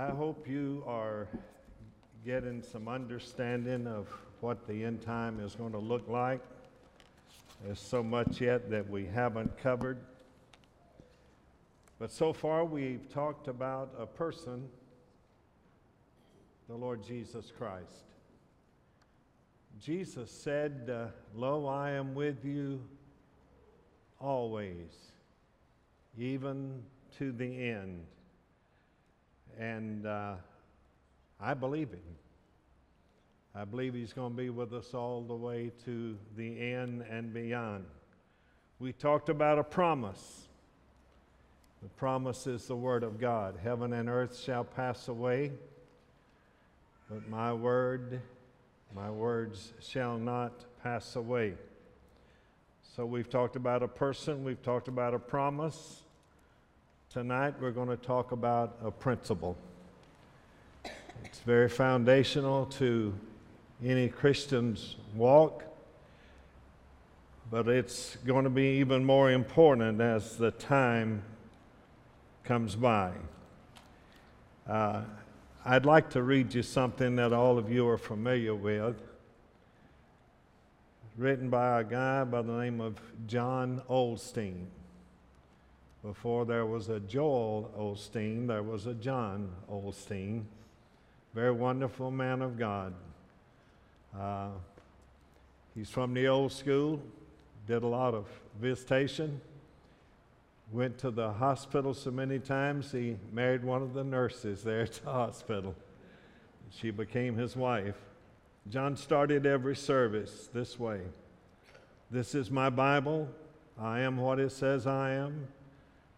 I hope you are getting some understanding of what the end time is going to look like. There's so much yet that we haven't covered. But so far, we've talked about a person, the Lord Jesus Christ. Jesus said, uh, Lo, I am with you always, even to the end. And uh, I believe him. I believe he's going to be with us all the way to the end and beyond. We talked about a promise. The promise is the Word of God. Heaven and earth shall pass away, but my word, my words shall not pass away. So we've talked about a person, we've talked about a promise. Tonight we're going to talk about a principle. It's very foundational to any Christian's walk, but it's going to be even more important as the time comes by. Uh, I'd like to read you something that all of you are familiar with, written by a guy by the name of John Osteen. Before there was a Joel Osteen, there was a John Osteen. Very wonderful man of God. Uh, he's from the old school, did a lot of visitation, went to the hospital so many times he married one of the nurses there at the hospital. She became his wife. John started every service this way This is my Bible. I am what it says I am.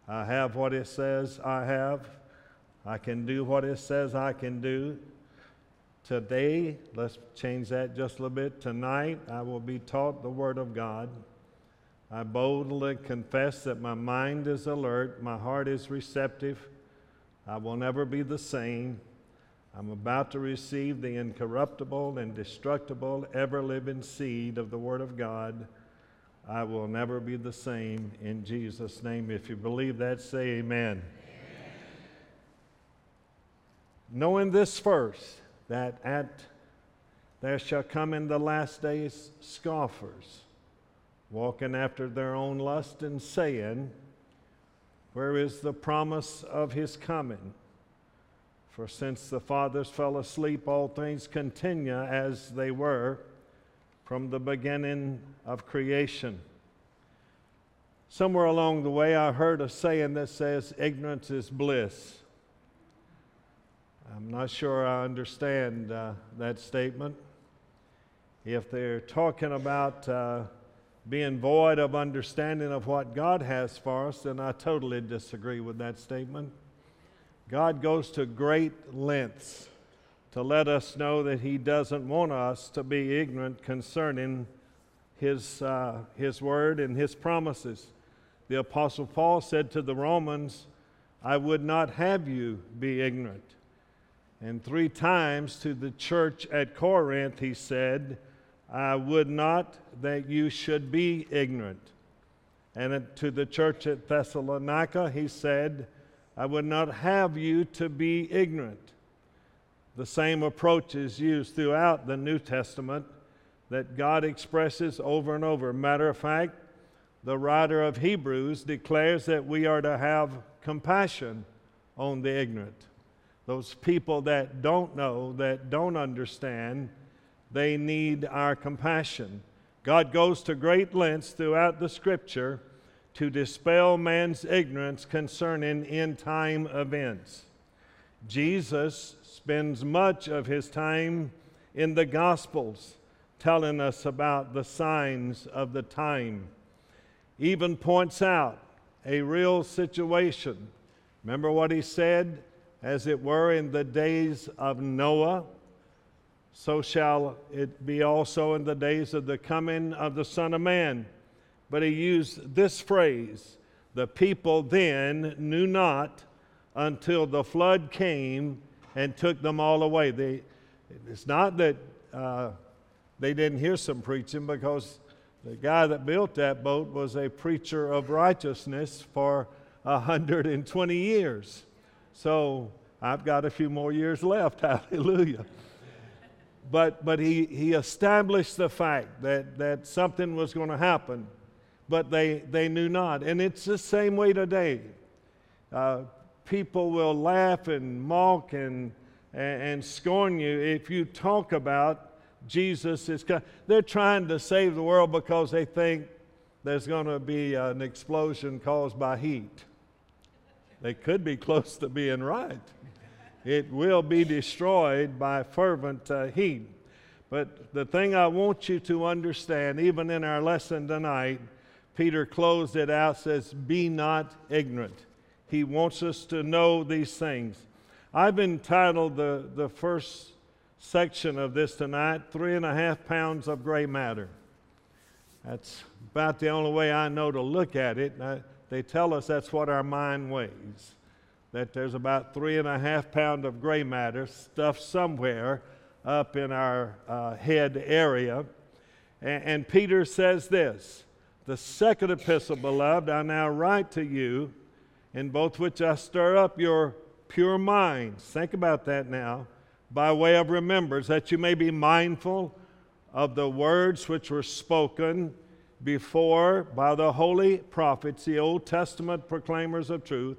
I have what it says I have. I can do what it says I can do. Today, let's change that just a little bit. Tonight, I will be taught the Word of God. I boldly confess that my mind is alert, my heart is receptive. I will never be the same. I'm about to receive the incorruptible, indestructible, ever living seed of the Word of God. I will never be the same in Jesus' name. If you believe that, say amen. amen. Knowing this first, that at there shall come in the last days scoffers, walking after their own lust and saying, Where is the promise of his coming? For since the fathers fell asleep, all things continue as they were from the beginning of creation. Somewhere along the way, I heard a saying that says, Ignorance is bliss. I'm not sure I understand uh, that statement. If they're talking about uh, being void of understanding of what God has for us, then I totally disagree with that statement. God goes to great lengths to let us know that He doesn't want us to be ignorant concerning His, uh, his word and His promises. The Apostle Paul said to the Romans, I would not have you be ignorant. And three times to the church at Corinth, he said, I would not that you should be ignorant. And to the church at Thessalonica, he said, I would not have you to be ignorant. The same approach is used throughout the New Testament that God expresses over and over. Matter of fact, the writer of Hebrews declares that we are to have compassion on the ignorant those people that don't know, that don't understand, they need our compassion. God goes to great lengths throughout the scripture to dispel man's ignorance concerning end time events. Jesus spends much of his time in the Gospels telling us about the signs of the time. Even points out a real situation. Remember what he said? as it were in the days of Noah, so shall it be also in the days of the coming of the Son of Man. But he used this phrase the people then knew not until the flood came and took them all away. They, it's not that uh, they didn't hear some preaching because the guy that built that boat was a preacher of righteousness for 120 years. So I've got a few more years left. Hallelujah. But, but he, he established the fact that, that something was going to happen, but they, they knew not. And it's the same way today. Uh, people will laugh and mock and, and, and scorn you if you talk about Jesus is coming. They're trying to save the world because they think there's going to be an explosion caused by heat. They could be close to being right. It will be destroyed by fervent uh, heat. But the thing I want you to understand, even in our lesson tonight, Peter closed it out, says, Be not ignorant. He wants us to know these things. I've entitled the, the first section of this tonight Three and a Half Pounds of Gray Matter. That's about the only way I know to look at it. they tell us that's what our mind weighs, that there's about three and a half pound of gray matter stuffed somewhere up in our uh, head area. And, and Peter says this The second epistle, beloved, I now write to you, in both which I stir up your pure minds. Think about that now, by way of remembrance, that you may be mindful of the words which were spoken before by the holy prophets, the Old Testament proclaimers of truth,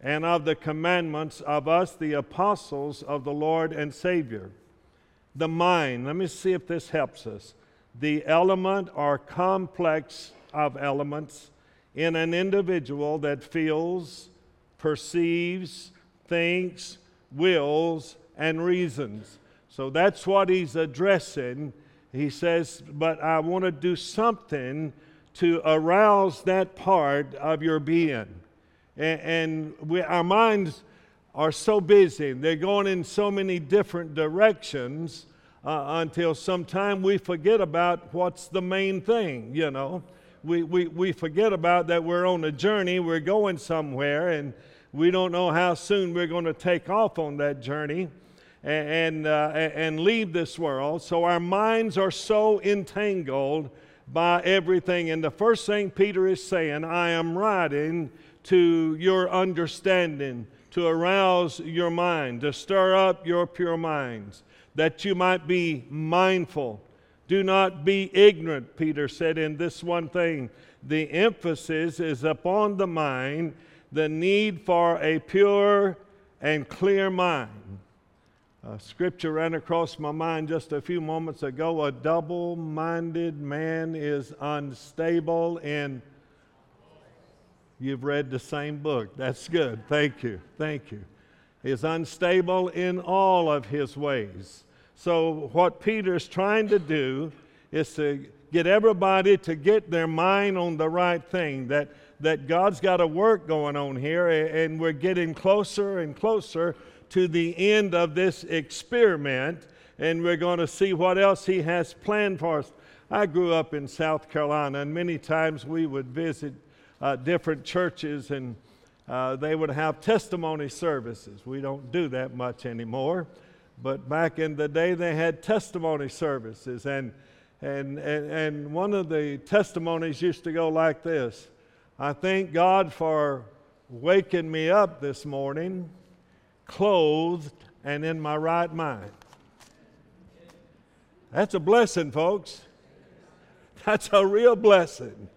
and of the commandments of us, the apostles of the Lord and Savior. The mind, let me see if this helps us. The element or complex of elements in an individual that feels, perceives, thinks, wills, and reasons. So that's what he's addressing he says, But I want to do something to arouse that part of your being. And, and we, our minds are so busy, they're going in so many different directions uh, until sometime we forget about what's the main thing, you know. We, we, we forget about that we're on a journey, we're going somewhere, and we don't know how soon we're going to take off on that journey and, uh, and leave this world. So our minds are so entangled by everything. And the first thing Peter is saying, I am writing to your understanding, to arouse your mind, to stir up your pure minds, that you might be mindful. Do not be ignorant, Peter said in this one thing. The emphasis is upon the mind, the need for a pure and clear mind. A scripture ran across my mind just a few moments ago. A double minded man is unstable in. You've read the same book. That's good. Thank you. Thank you. Is unstable in all of his ways. So, what Peter's trying to do is to get everybody to get their mind on the right thing, that, that God's got a work going on here, and we're getting closer and closer to the end of this experiment, and we're going to see what else He has planned for us. I grew up in South Carolina, and many times we would visit uh, different churches, and uh, they would have testimony services. We don't do that much anymore, but back in the day, they had testimony services, and and, and, and one of the testimonies used to go like this I thank God for waking me up this morning clothed, and in my right mind. That's a blessing, folks. That's a real blessing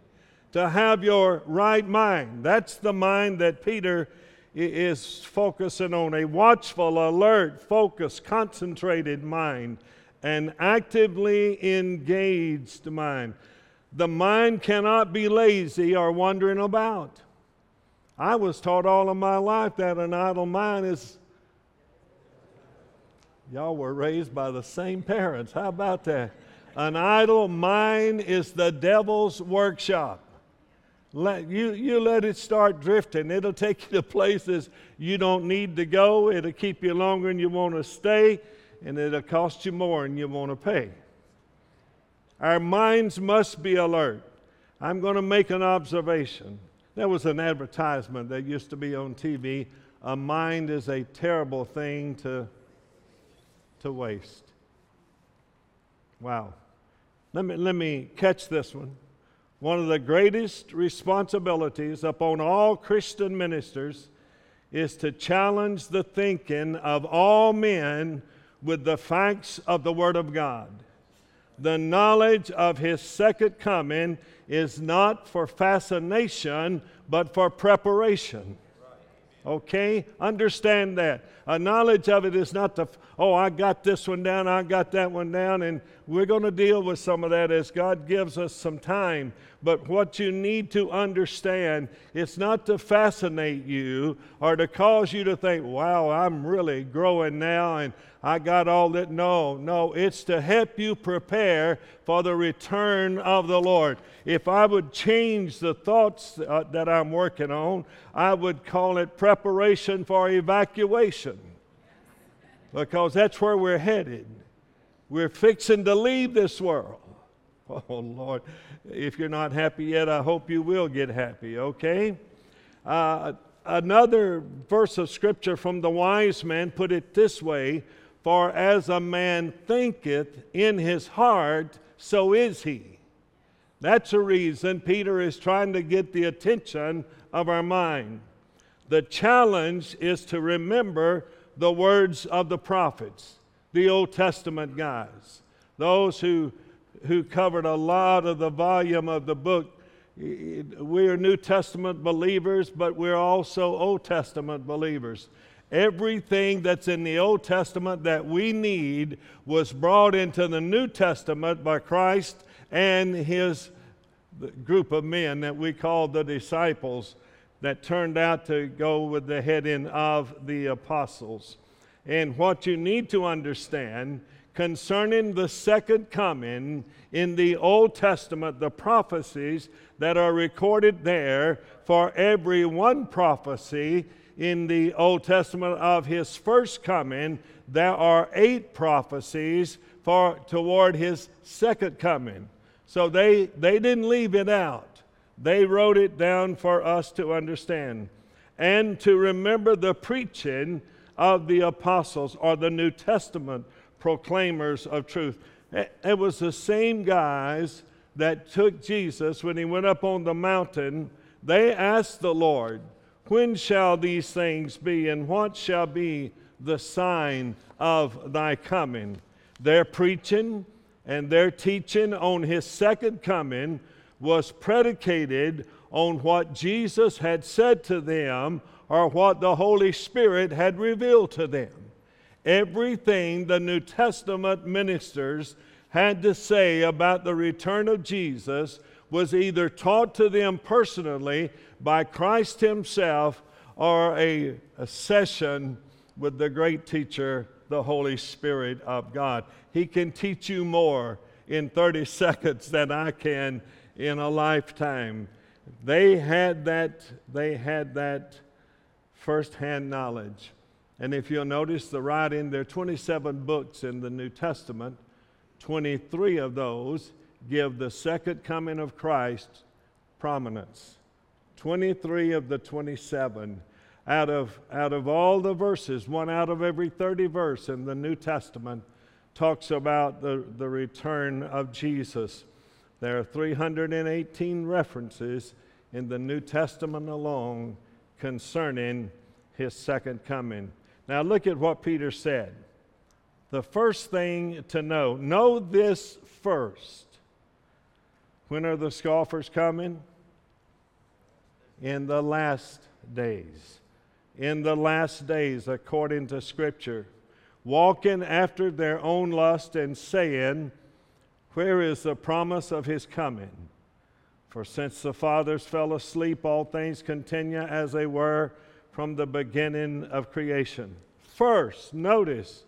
to have your right mind. That's the mind that Peter is focusing on a watchful, alert, focused, concentrated mind, an actively engaged mind. The mind cannot be lazy or wandering about. I was taught all of my life that an idle mind is. Y'all were raised by the same parents. How about that? An idle mind is the devil's workshop. Let, you, you let it start drifting. It'll take you to places you don't need to go. It'll keep you longer than you want to stay, and it'll cost you more than you want to pay. Our minds must be alert. I'm going to make an observation. There was an advertisement that used to be on TV. A mind is a terrible thing to, to waste. Wow. Let me, let me catch this one. One of the greatest responsibilities upon all Christian ministers is to challenge the thinking of all men with the facts of the Word of God. The knowledge of His second coming is not for fascination, but for preparation. Okay? Understand that. A knowledge of it is not the, oh, I got this one down, I got that one down, and we're going to deal with some of that as God gives us some time. But what you need to understand, it's not to fascinate you or to cause you to think, wow, I'm really growing now and I got all that. No, no, it's to help you prepare for the return of the Lord. If I would change the thoughts uh, that I'm working on, I would call it preparation for evacuation because that's where we're headed. We're fixing to leave this world. Oh, Lord, if you're not happy yet, I hope you will get happy, okay? Uh, another verse of scripture from the wise man put it this way For as a man thinketh in his heart, so is he. That's a reason Peter is trying to get the attention of our mind. The challenge is to remember the words of the prophets, the Old Testament guys, those who, who covered a lot of the volume of the book. We are New Testament believers, but we're also Old Testament believers. Everything that's in the Old Testament that we need was brought into the New Testament by Christ and his group of men that we call the disciples that turned out to go with the heading of the apostles. And what you need to understand concerning the second coming in the Old Testament, the prophecies that are recorded there for every one prophecy in the Old Testament of his first coming, there are eight prophecies for toward his second coming. So they, they didn't leave it out. They wrote it down for us to understand and to remember the preaching of the apostles or the New Testament proclaimers of truth. It was the same guys that took Jesus when he went up on the mountain. They asked the Lord, When shall these things be, and what shall be the sign of thy coming? Their preaching and their teaching on his second coming was predicated on what Jesus had said to them or what the Holy Spirit had revealed to them. Everything the New Testament ministers had to say about the return of Jesus was either taught to them personally by Christ Himself or a, a session with the great teacher, the Holy Spirit of God. He can teach you more in 30 seconds than I can in a lifetime. They had that, they had that firsthand knowledge. And if you'll notice the writing, there are 27 books in the New Testament. 23 of those give the second coming of Christ prominence. 23 of the 27. Out of, out of all the verses, one out of every 30 verse in the New Testament talks about the, the return of Jesus. There are 318 references in the New Testament alone concerning his second coming. Now, look at what Peter said. The first thing to know know this first. When are the scoffers coming? In the last days. In the last days, according to Scripture. Walking after their own lust and saying, where is the promise of his coming? For since the fathers fell asleep, all things continue as they were from the beginning of creation. First, notice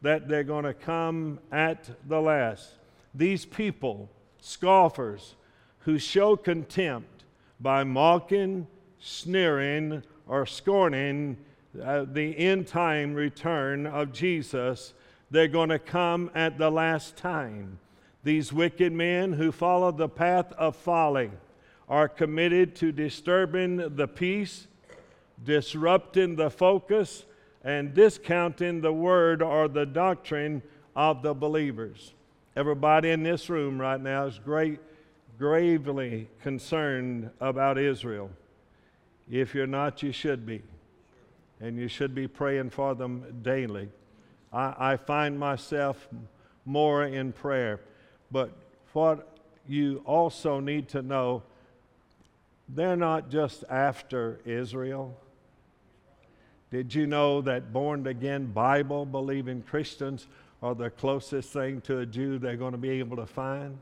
that they're going to come at the last. These people, scoffers, who show contempt by mocking, sneering, or scorning uh, the end time return of Jesus, they're going to come at the last time. These wicked men who follow the path of folly are committed to disturbing the peace, disrupting the focus, and discounting the word or the doctrine of the believers. Everybody in this room right now is great, gravely concerned about Israel. If you're not, you should be. and you should be praying for them daily. I, I find myself more in prayer. But what you also need to know, they're not just after Israel. Did you know that born again, Bible believing Christians are the closest thing to a Jew they're going to be able to find?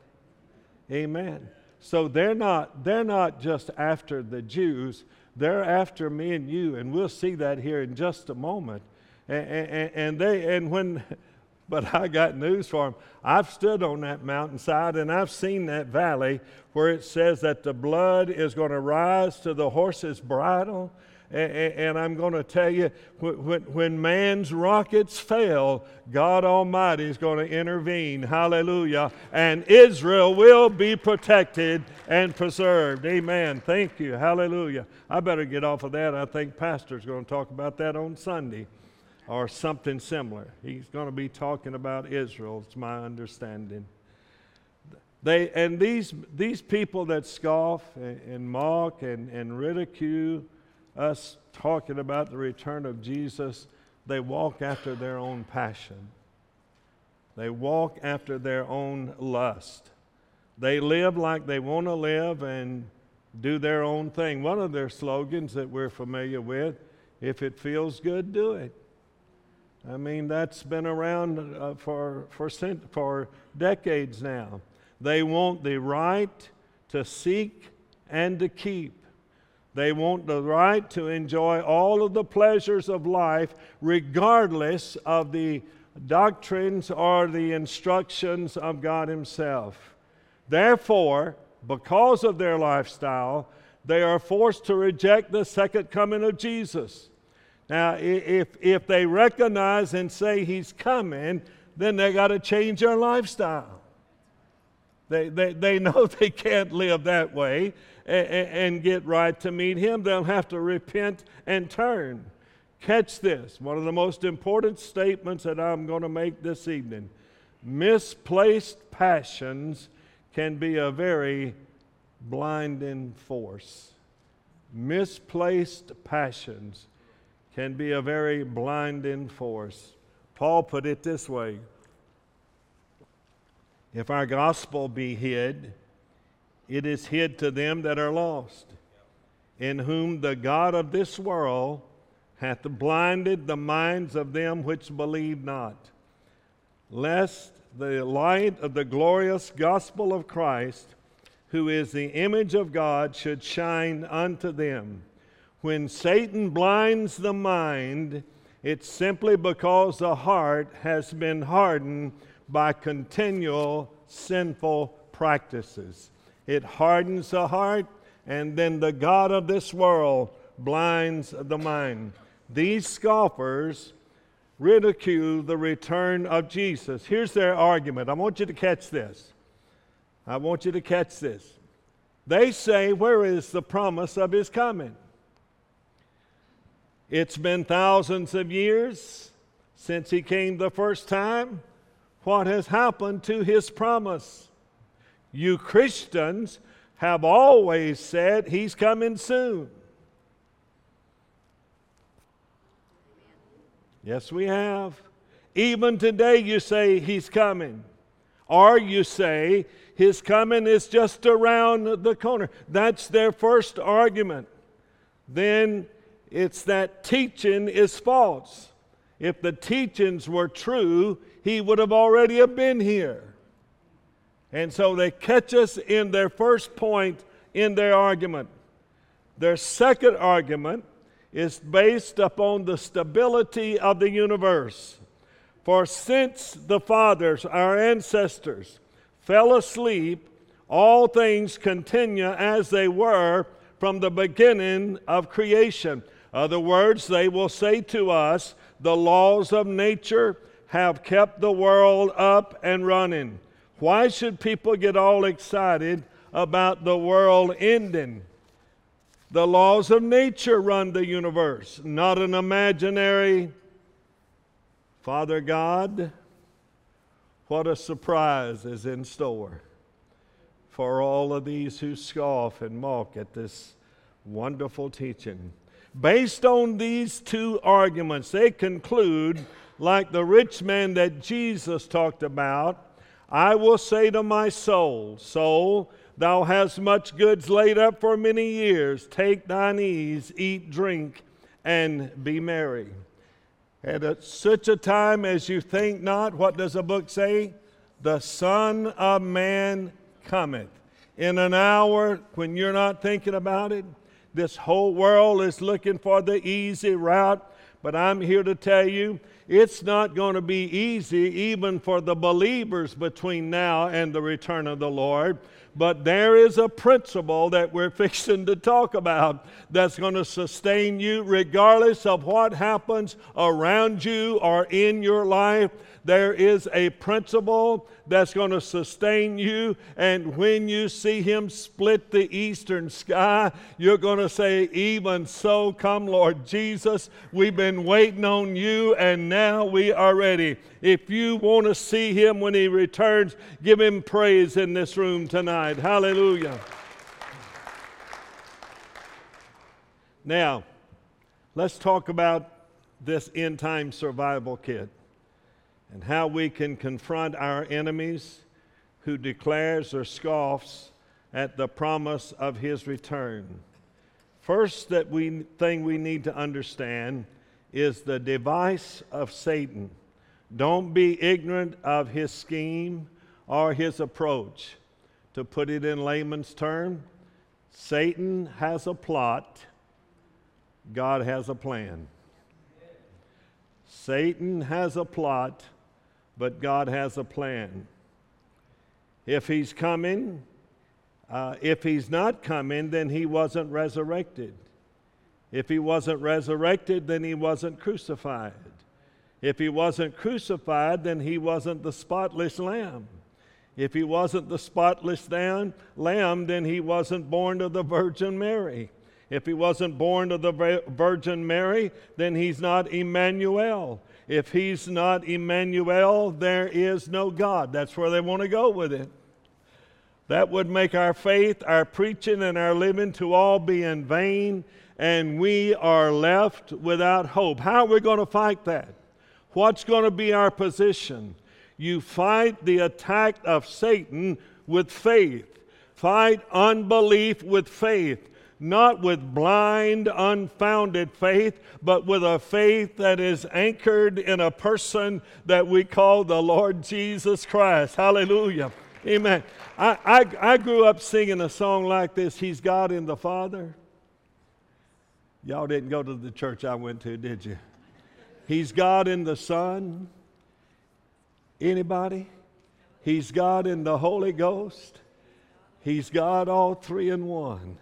Amen. So they're not, they're not just after the Jews, they're after me and you, and we'll see that here in just a moment. And, and, and they, and when, but I got news for them. I've stood on that mountainside and I've seen that valley where it says that the blood is going to rise to the horse's bridle and I'm going to tell you, when man's rockets fail, God Almighty is going to intervene. Hallelujah. And Israel will be protected and preserved. Amen. Thank you. Hallelujah. I better get off of that. I think Pastor's going to talk about that on Sunday or something similar. He's going to be talking about Israel, it's my understanding. They, and these, these people that scoff and, and mock and, and ridicule us talking about the return of Jesus, they walk after their own passion. They walk after their own lust. They live like they want to live and do their own thing. One of their slogans that we're familiar with if it feels good, do it. I mean, that's been around uh, for, for, for decades now. They want the right to seek and to keep. They want the right to enjoy all of the pleasures of life, regardless of the doctrines or the instructions of God Himself. Therefore, because of their lifestyle, they are forced to reject the second coming of Jesus. Now, if, if they recognize and say He's coming, then they got to change their lifestyle. They, they, they know they can't live that way and, and get right to meet Him. They'll have to repent and turn. Catch this one of the most important statements that I'm going to make this evening. Misplaced passions can be a very blinding force. Misplaced passions can be a very blinding force. Paul put it this way If our gospel be hid, it is hid to them that are lost, in whom the God of this world hath blinded the minds of them which believe not, lest the light of the glorious gospel of Christ, who is the image of God, should shine unto them. When Satan blinds the mind, it's simply because the heart has been hardened by continual sinful practices. It hardens the heart, and then the God of this world blinds the mind. These scoffers ridicule the return of Jesus. Here's their argument. I want you to catch this. I want you to catch this. They say, Where is the promise of his coming? It's been thousands of years since he came the first time. What has happened to his promise? You Christians have always said he's coming soon. Yes, we have. Even today, you say he's coming. Or you say his coming is just around the corner. That's their first argument. Then it's that teaching is false. If the teachings were true, he would have already have been here. And so they catch us in their first point in their argument. Their second argument is based upon the stability of the universe. For since the fathers, our ancestors, fell asleep, all things continue as they were from the beginning of creation. Uh, Other words, they will say to us, the laws of nature have kept the world up and running. Why should people get all excited about the world ending? The laws of nature run the universe, not an imaginary Father God. What a surprise is in store for all of these who scoff and mock at this wonderful teaching. Based on these two arguments, they conclude, like the rich man that Jesus talked about, I will say to my soul, Soul, thou hast much goods laid up for many years. Take thine ease, eat, drink, and be merry. At such a time as you think not, what does the book say? The Son of Man cometh. In an hour when you're not thinking about it, this whole world is looking for the easy route, but I'm here to tell you it's not going to be easy even for the believers between now and the return of the Lord. But there is a principle that we're fixing to talk about that's going to sustain you regardless of what happens around you or in your life. There is a principle that's going to sustain you. And when you see Him split the eastern sky, you're going to say, Even so, come, Lord Jesus. We've been waiting on you, and now we are ready. If you want to see Him when He returns, give Him praise in this room tonight. Hallelujah. Now, let's talk about this end time survival kit and how we can confront our enemies who declares or scoffs at the promise of his return. First that we thing we need to understand is the device of Satan. Don't be ignorant of his scheme or his approach. To put it in layman's term, Satan has a plot, God has a plan. Satan has a plot, but God has a plan. If he's coming, uh, if he's not coming, then he wasn't resurrected. If he wasn't resurrected, then he wasn't crucified. If he wasn't crucified, then he wasn't the spotless lamb. If he wasn't the spotless lamb, then he wasn't born of the Virgin Mary. If he wasn't born of the Virgin Mary, then he's not Emmanuel. If he's not Emmanuel, there is no God. That's where they want to go with it. That would make our faith, our preaching, and our living to all be in vain, and we are left without hope. How are we going to fight that? What's going to be our position? You fight the attack of Satan with faith. Fight unbelief with faith not with blind, unfounded faith, but with a faith that is anchored in a person that we call the Lord Jesus Christ. Hallelujah. Amen. I, I, I grew up singing a song like this He's God in the Father. Y'all didn't go to the church I went to, did you? He's God in the Son. Anybody? He's God in the Holy Ghost. He's God all three in one.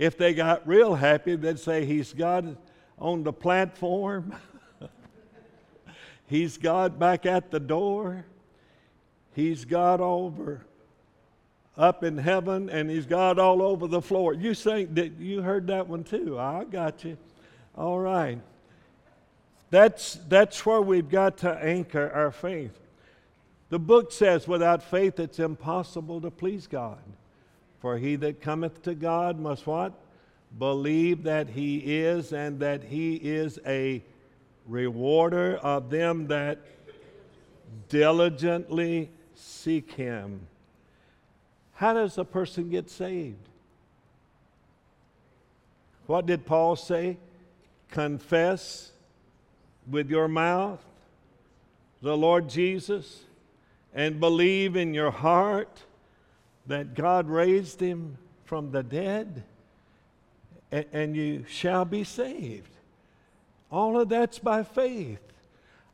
If they got real happy, they'd say, He's God on the platform, He's God back at the door, He's God over up in heaven, and He's God all over the floor. You think that you heard that one too. I got you. All right. That's, that's where we've got to anchor our faith. The book says, without faith, it's impossible to please God. For he that cometh to God must what? Believe that he is, and that he is a rewarder of them that diligently seek him. How does a person get saved? What did Paul say? Confess with your mouth the Lord Jesus and believe in your heart that God raised him from the dead, and, and you shall be saved. All of that's by faith.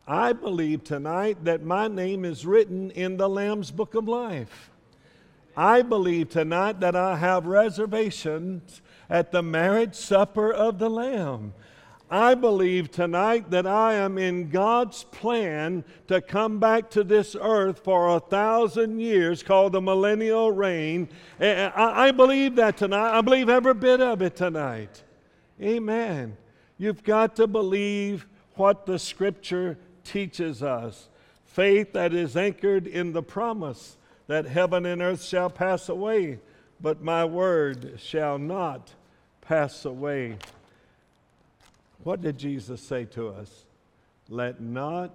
I believe tonight that my name is written in the Lamb's Book of Life. I believe tonight that I have reservations at the marriage supper of the Lamb. I believe tonight that I am in God's plan to come back to this earth for a thousand years called the millennial reign. Eh, eh, I believe that tonight. I believe every bit of it tonight. Amen. You've got to believe what the scripture teaches us faith that is anchored in the promise that heaven and earth shall pass away, but my word shall not pass away. What did Jesus say to us? Let not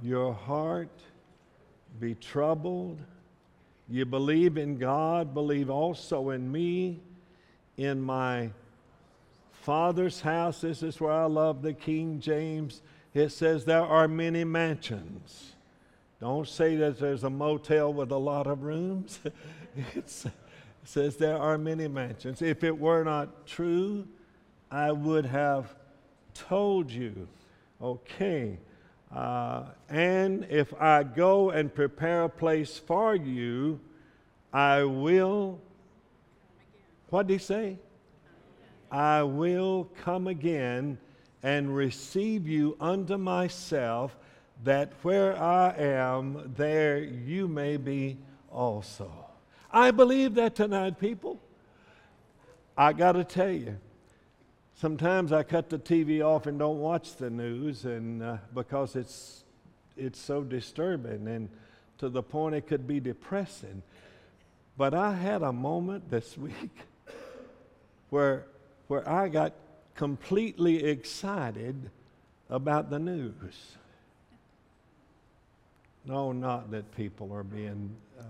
your heart be troubled. You believe in God, believe also in me. In my Father's house, this is where I love the King James. It says, There are many mansions. Don't say that there's a motel with a lot of rooms. it says there are many mansions. If it were not true, I would have told you. Okay. Uh, and if I go and prepare a place for you, I will. What did he say? I will come again and receive you unto myself, that where I am, there you may be also. I believe that tonight, people. I got to tell you, sometimes I cut the TV off and don't watch the news, and uh, because it's it's so disturbing and to the point it could be depressing. But I had a moment this week where where I got completely excited about the news. No, not that people are being uh,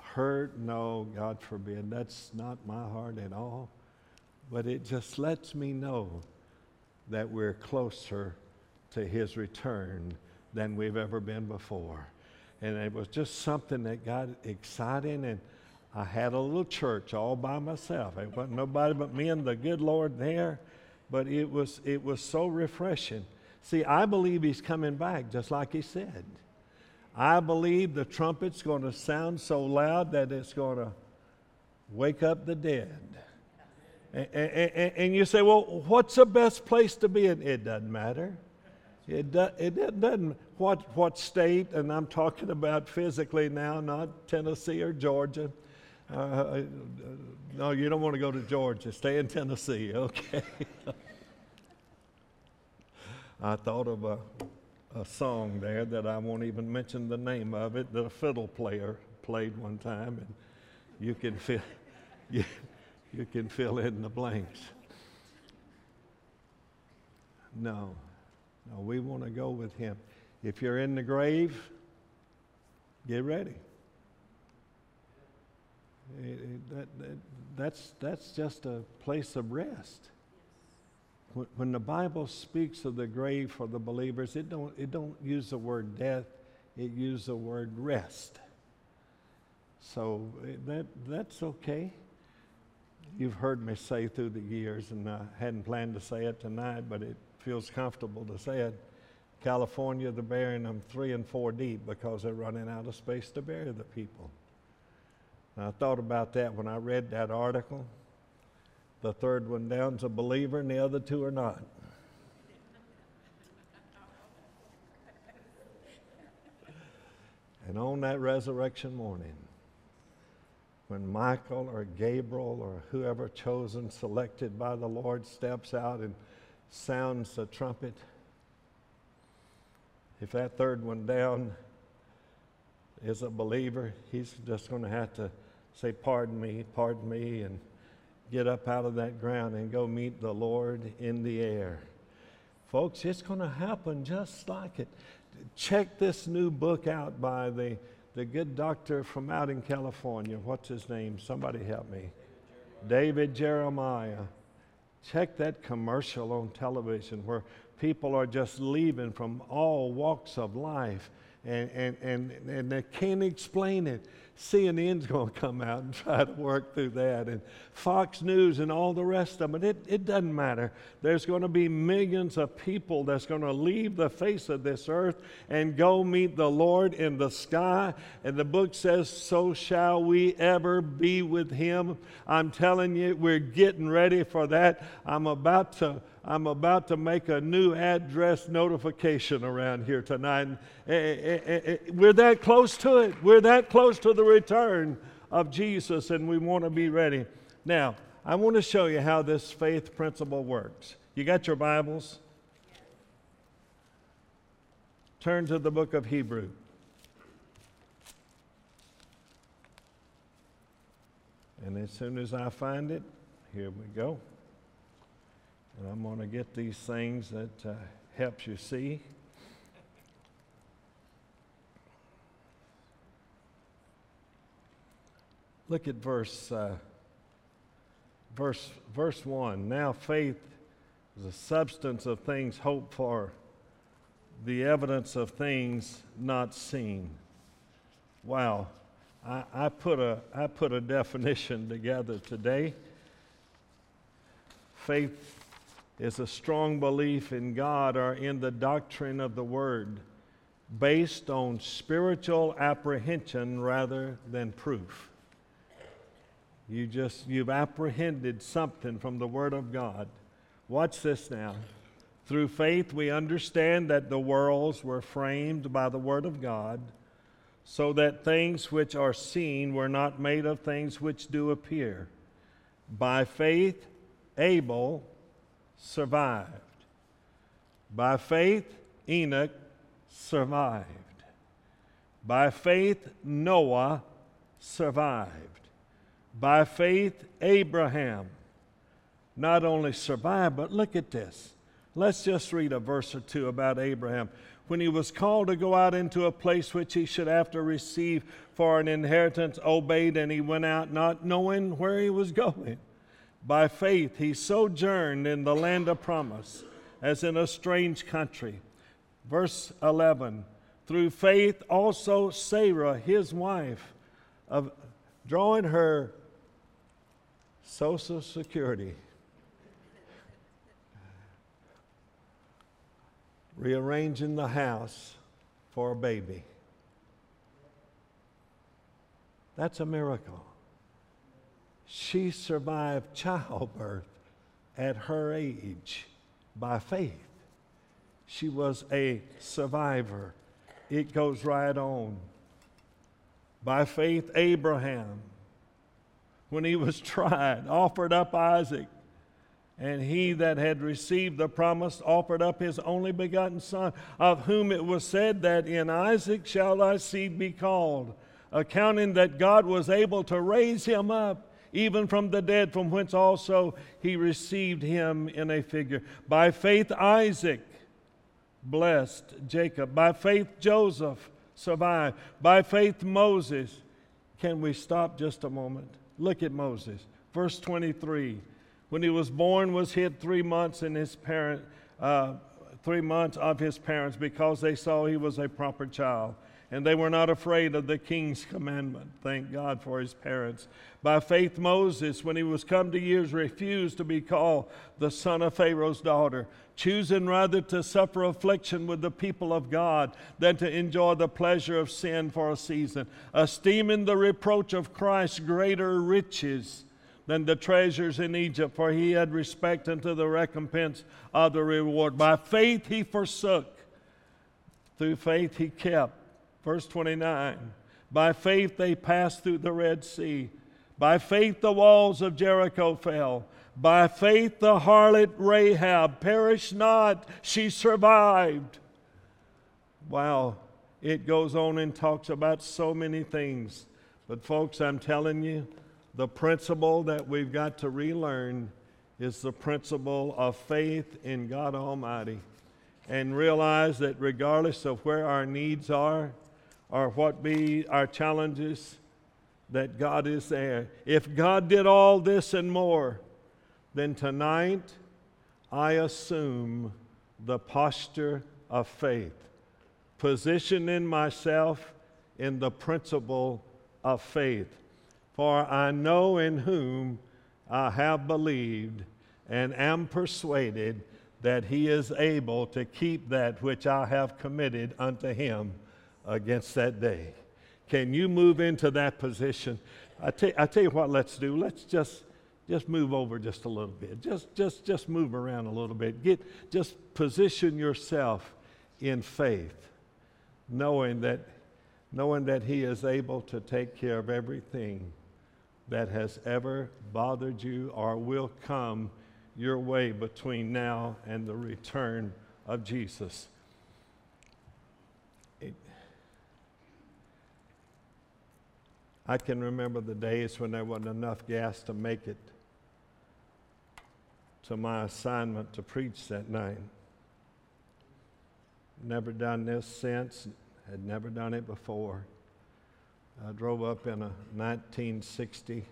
hurt. No, God forbid. That's not my heart at all. But it just lets me know that we're closer to His return than we've ever been before. And it was just something that got exciting. And I had a little church all by myself. It wasn't nobody but me and the good Lord there. But it was, it was so refreshing. See, I believe He's coming back, just like He said. I believe the trumpet's going to sound so loud that it's going to wake up the dead. And, and, you say, well, what's the best place to be in? It doesn't matter. It, do, it doesn't, what, what state, and I'm talking about physically now, not Tennessee or Georgia. Uh, uh no, you don't want to go to Georgia. Stay in Tennessee, okay? I thought of a, a song there that I won't even mention the name of it that a fiddle player played one time, and you can feel. you, you can fill in the blanks. No, no, we want to go with Him. If you're in the grave, get ready. It, it, that, that, that's, that's just a place of rest when the Bible speaks of the grave for the believers, it don't, it don't use the word death, it uses the word rest. So eh, that, that's okay. You've heard me say through the years, and I hadn't planned to say it tonight, but it feels comfortable to say it. California, they're burying them three and four deep because they're running out of space to bury the people. And I thought about that when I read that article. The third one down's a believer, and the other two are not. and on that resurrection morning, when Michael or Gabriel or whoever chosen, selected by the Lord, steps out and sounds the trumpet, if that third one down is a believer, he's just going to have to say, Pardon me, pardon me, and get up out of that ground and go meet the Lord in the air. Folks, it's going to happen just like it. Check this new book out by the, the good doctor from out in California. What's his name? Somebody help me. David Jeremiah. Check that commercial on television where people are just leaving from all walks of life and, and, and, and they can't explain it. CNN's going to come out and try to work through that, and Fox News and all the rest of it. It, it doesn't matter. There's going to be millions of people that's going to leave the face of this earth and go meet the Lord in the sky. And the book says, So shall we ever be with him. I'm telling you, we're getting ready for that. I'm about to I'm about to make a new address notification around here tonight. Eh, eh, eh, we're that close to it. We're that close to the return of Jesus, and we want to be ready. Now, I want to show you how this faith principle works. You got your Bibles? Turn to the book of Hebrew. And as soon as I find it, here we go. And I'm going to get these things that uh, helps you see. Look at verse, uh, verse, verse 1. Now faith is the substance of things hoped for, the evidence of things not seen. Wow. I, I, put a, I put a definition together today. Faith is a strong belief in God or in the doctrine of the Word based on spiritual apprehension rather than proof. You just, you've apprehended something from the Word of God. Watch this now. Through faith, we understand that the worlds were framed by the Word of God, so that things which are seen were not made of things which do appear. By faith, Abel survived. By faith, Enoch survived. By faith, Noah survived. By faith, Abraham not only survived, but look at this. Let's just read a verse or two about Abraham. When he was called to go out into a place which he should after receive for an inheritance, obeyed, and he went out not knowing where he was going. By faith, he sojourned in the land of promise, as in a strange country. Verse 11 Through faith, also Sarah, his wife, of drawing her Social Security, rearranging the house for a baby. That's a miracle she survived childbirth at her age by faith. She was a survivor. It goes right on. By faith, Abraham, when he was tried, offered up Isaac. And he that had received the promise offered up his only begotten Son, of whom it was said that in Isaac shall thy seed be called, accounting that God was able to raise him up even from the dead, from whence also he received him in a figure. By faith, Isaac blessed Jacob. By faith, Joseph survived. By faith, Moses. Can we stop just a moment? Look at Moses. Verse 23. When he was born, was hid three months in his parent, uh, three months of his parents because they saw he was a proper child and they were not afraid of the king's commandment. Thank God for his parents. By faith, Moses, when he was come to years, refused to be called the son of Pharaoh's daughter, choosing rather to suffer affliction with the people of God than to enjoy the pleasure of sin for a season, esteeming the reproach of Christ greater riches than the treasures in Egypt, for he had respect unto the recompense of the reward. By faith he forsook, through faith he kept Verse 29 By faith they passed through the Red Sea. By faith the walls of Jericho fell. By faith the harlot Rahab perished not, she survived. Wow, it goes on and talks about so many things. But, folks, I'm telling you, the principle that we've got to relearn is the principle of faith in God Almighty and realize that regardless of where our needs are, or what be our challenges, that God is there. If God did all this and more, then tonight I assume the posture of faith, positioning myself in the principle of faith. For I know in whom I have believed and am persuaded that he is able to keep that which I have committed unto him against that day. Can you move into that position? I tell, I tell you what, let's do. Let's just just move over just a little bit. Just just just move around a little bit. Get just position yourself in faith, knowing that knowing that He is able to take care of everything that has ever bothered you or will come your way between now and the return of Jesus. I can remember the days when there wasn't enough gas to make it to my assignment to preach that night. Never done this since, had never done it before. I drove up in a 1960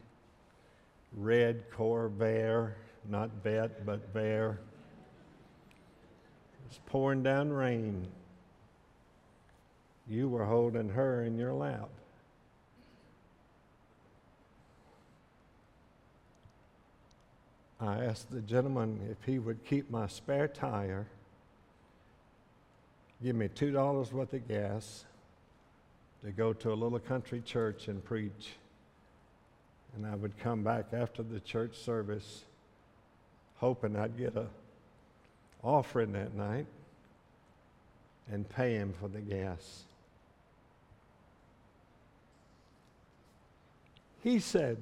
red Corvair, not vet, but bear. It was pouring down rain. You were holding her in your lap. I asked the gentleman if he would keep my spare tire, give me $2 worth of gas to go to a little country church and preach. And I would come back after the church service hoping I'd get a offering that night and pay him for the gas. He said,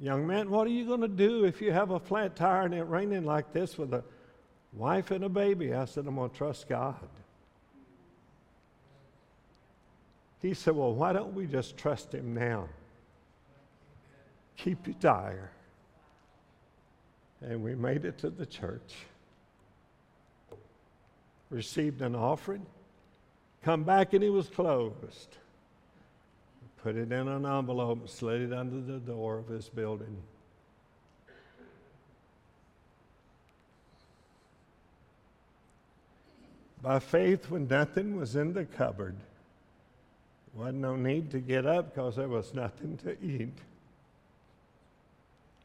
Young man, what are you going to do if you have a flat tire and it's raining like this with a wife and a baby? I said, I'm going to trust God. He said, Well, why don't we just trust Him now? Keep your tire. And we made it to the church, received an offering, come back and it was closed put it in an envelope, slid it under the door of his building. By faith, when nothing was in the cupboard, wasn't no need to get up because there was nothing to eat.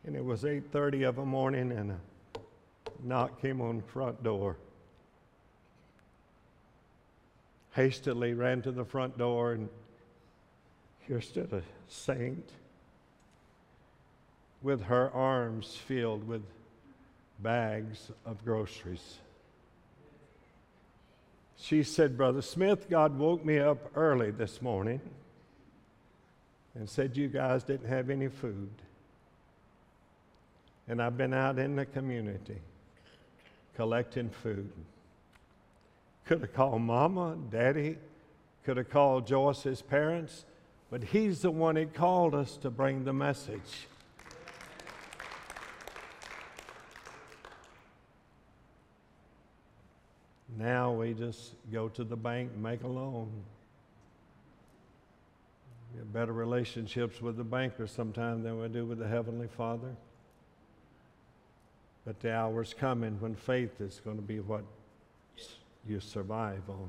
And it was 8:30 of a morning, and a knock came on the front door. Hastily ran to the front door and here stood a saint with her arms filled with bags of groceries. She said, Brother Smith, God woke me up early this morning and said you guys didn't have any food. And I've been out in the community collecting food. Could have called Mama, Daddy, could have called Joyce's parents but He's the one that called us to bring the message. Now we just go to the bank and make a loan. We have better relationships with the banker sometimes than we do with the Heavenly Father. But the hour's coming when faith is going to be what you survive on.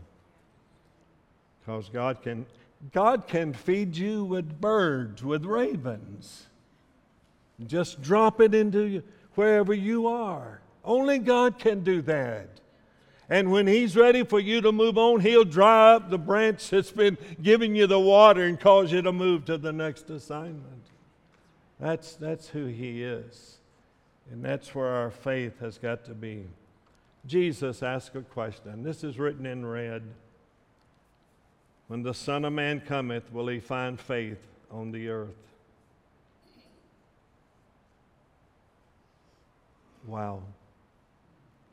Because God can God can feed you with birds, with ravens. Just drop it into wherever you are. Only God can do that. And when He's ready for you to move on, He'll dry up the branch that's been giving you the water and cause you to move to the next assignment. That's, that's who He is. And that's where our faith has got to be. Jesus asked a question. This is written in red. When the Son of Man cometh, will he find faith on the earth? Wow.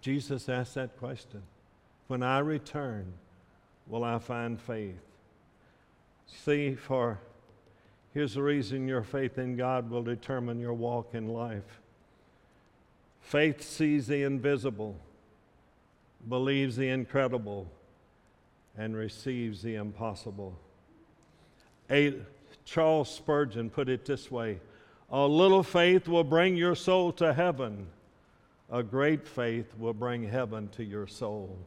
Jesus asked that question. When I return, will I find faith? See, for here's the reason your faith in God will determine your walk in life. Faith sees the invisible, believes the incredible and receives the impossible. A, Charles Spurgeon put it this way A little faith will bring your soul to heaven, a great faith will bring heaven to your soul.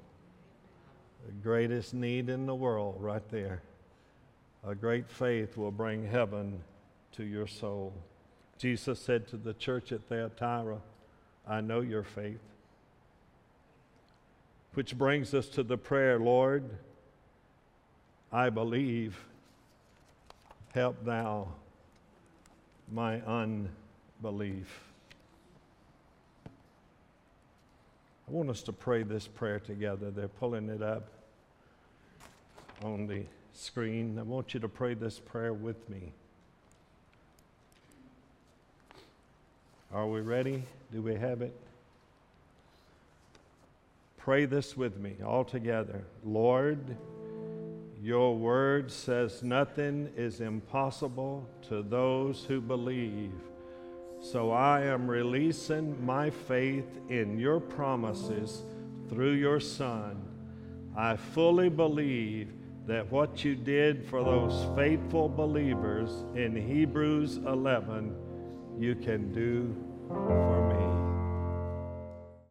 The greatest need in the world, right there. A great faith will bring heaven to your soul. Jesus said to the church at Thyatira, I know your faith. Which brings us to the prayer, Lord, I believe, help thou my unbelief. I want us to pray this prayer together. They're pulling it up on the screen. I want you to pray this prayer with me. Are we ready? Do we have it? Pray this with me all together. Lord, your word says nothing is impossible to those who believe. So I am releasing my faith in your promises through your Son. I fully believe that what you did for those faithful believers in Hebrews 11, you can do for me.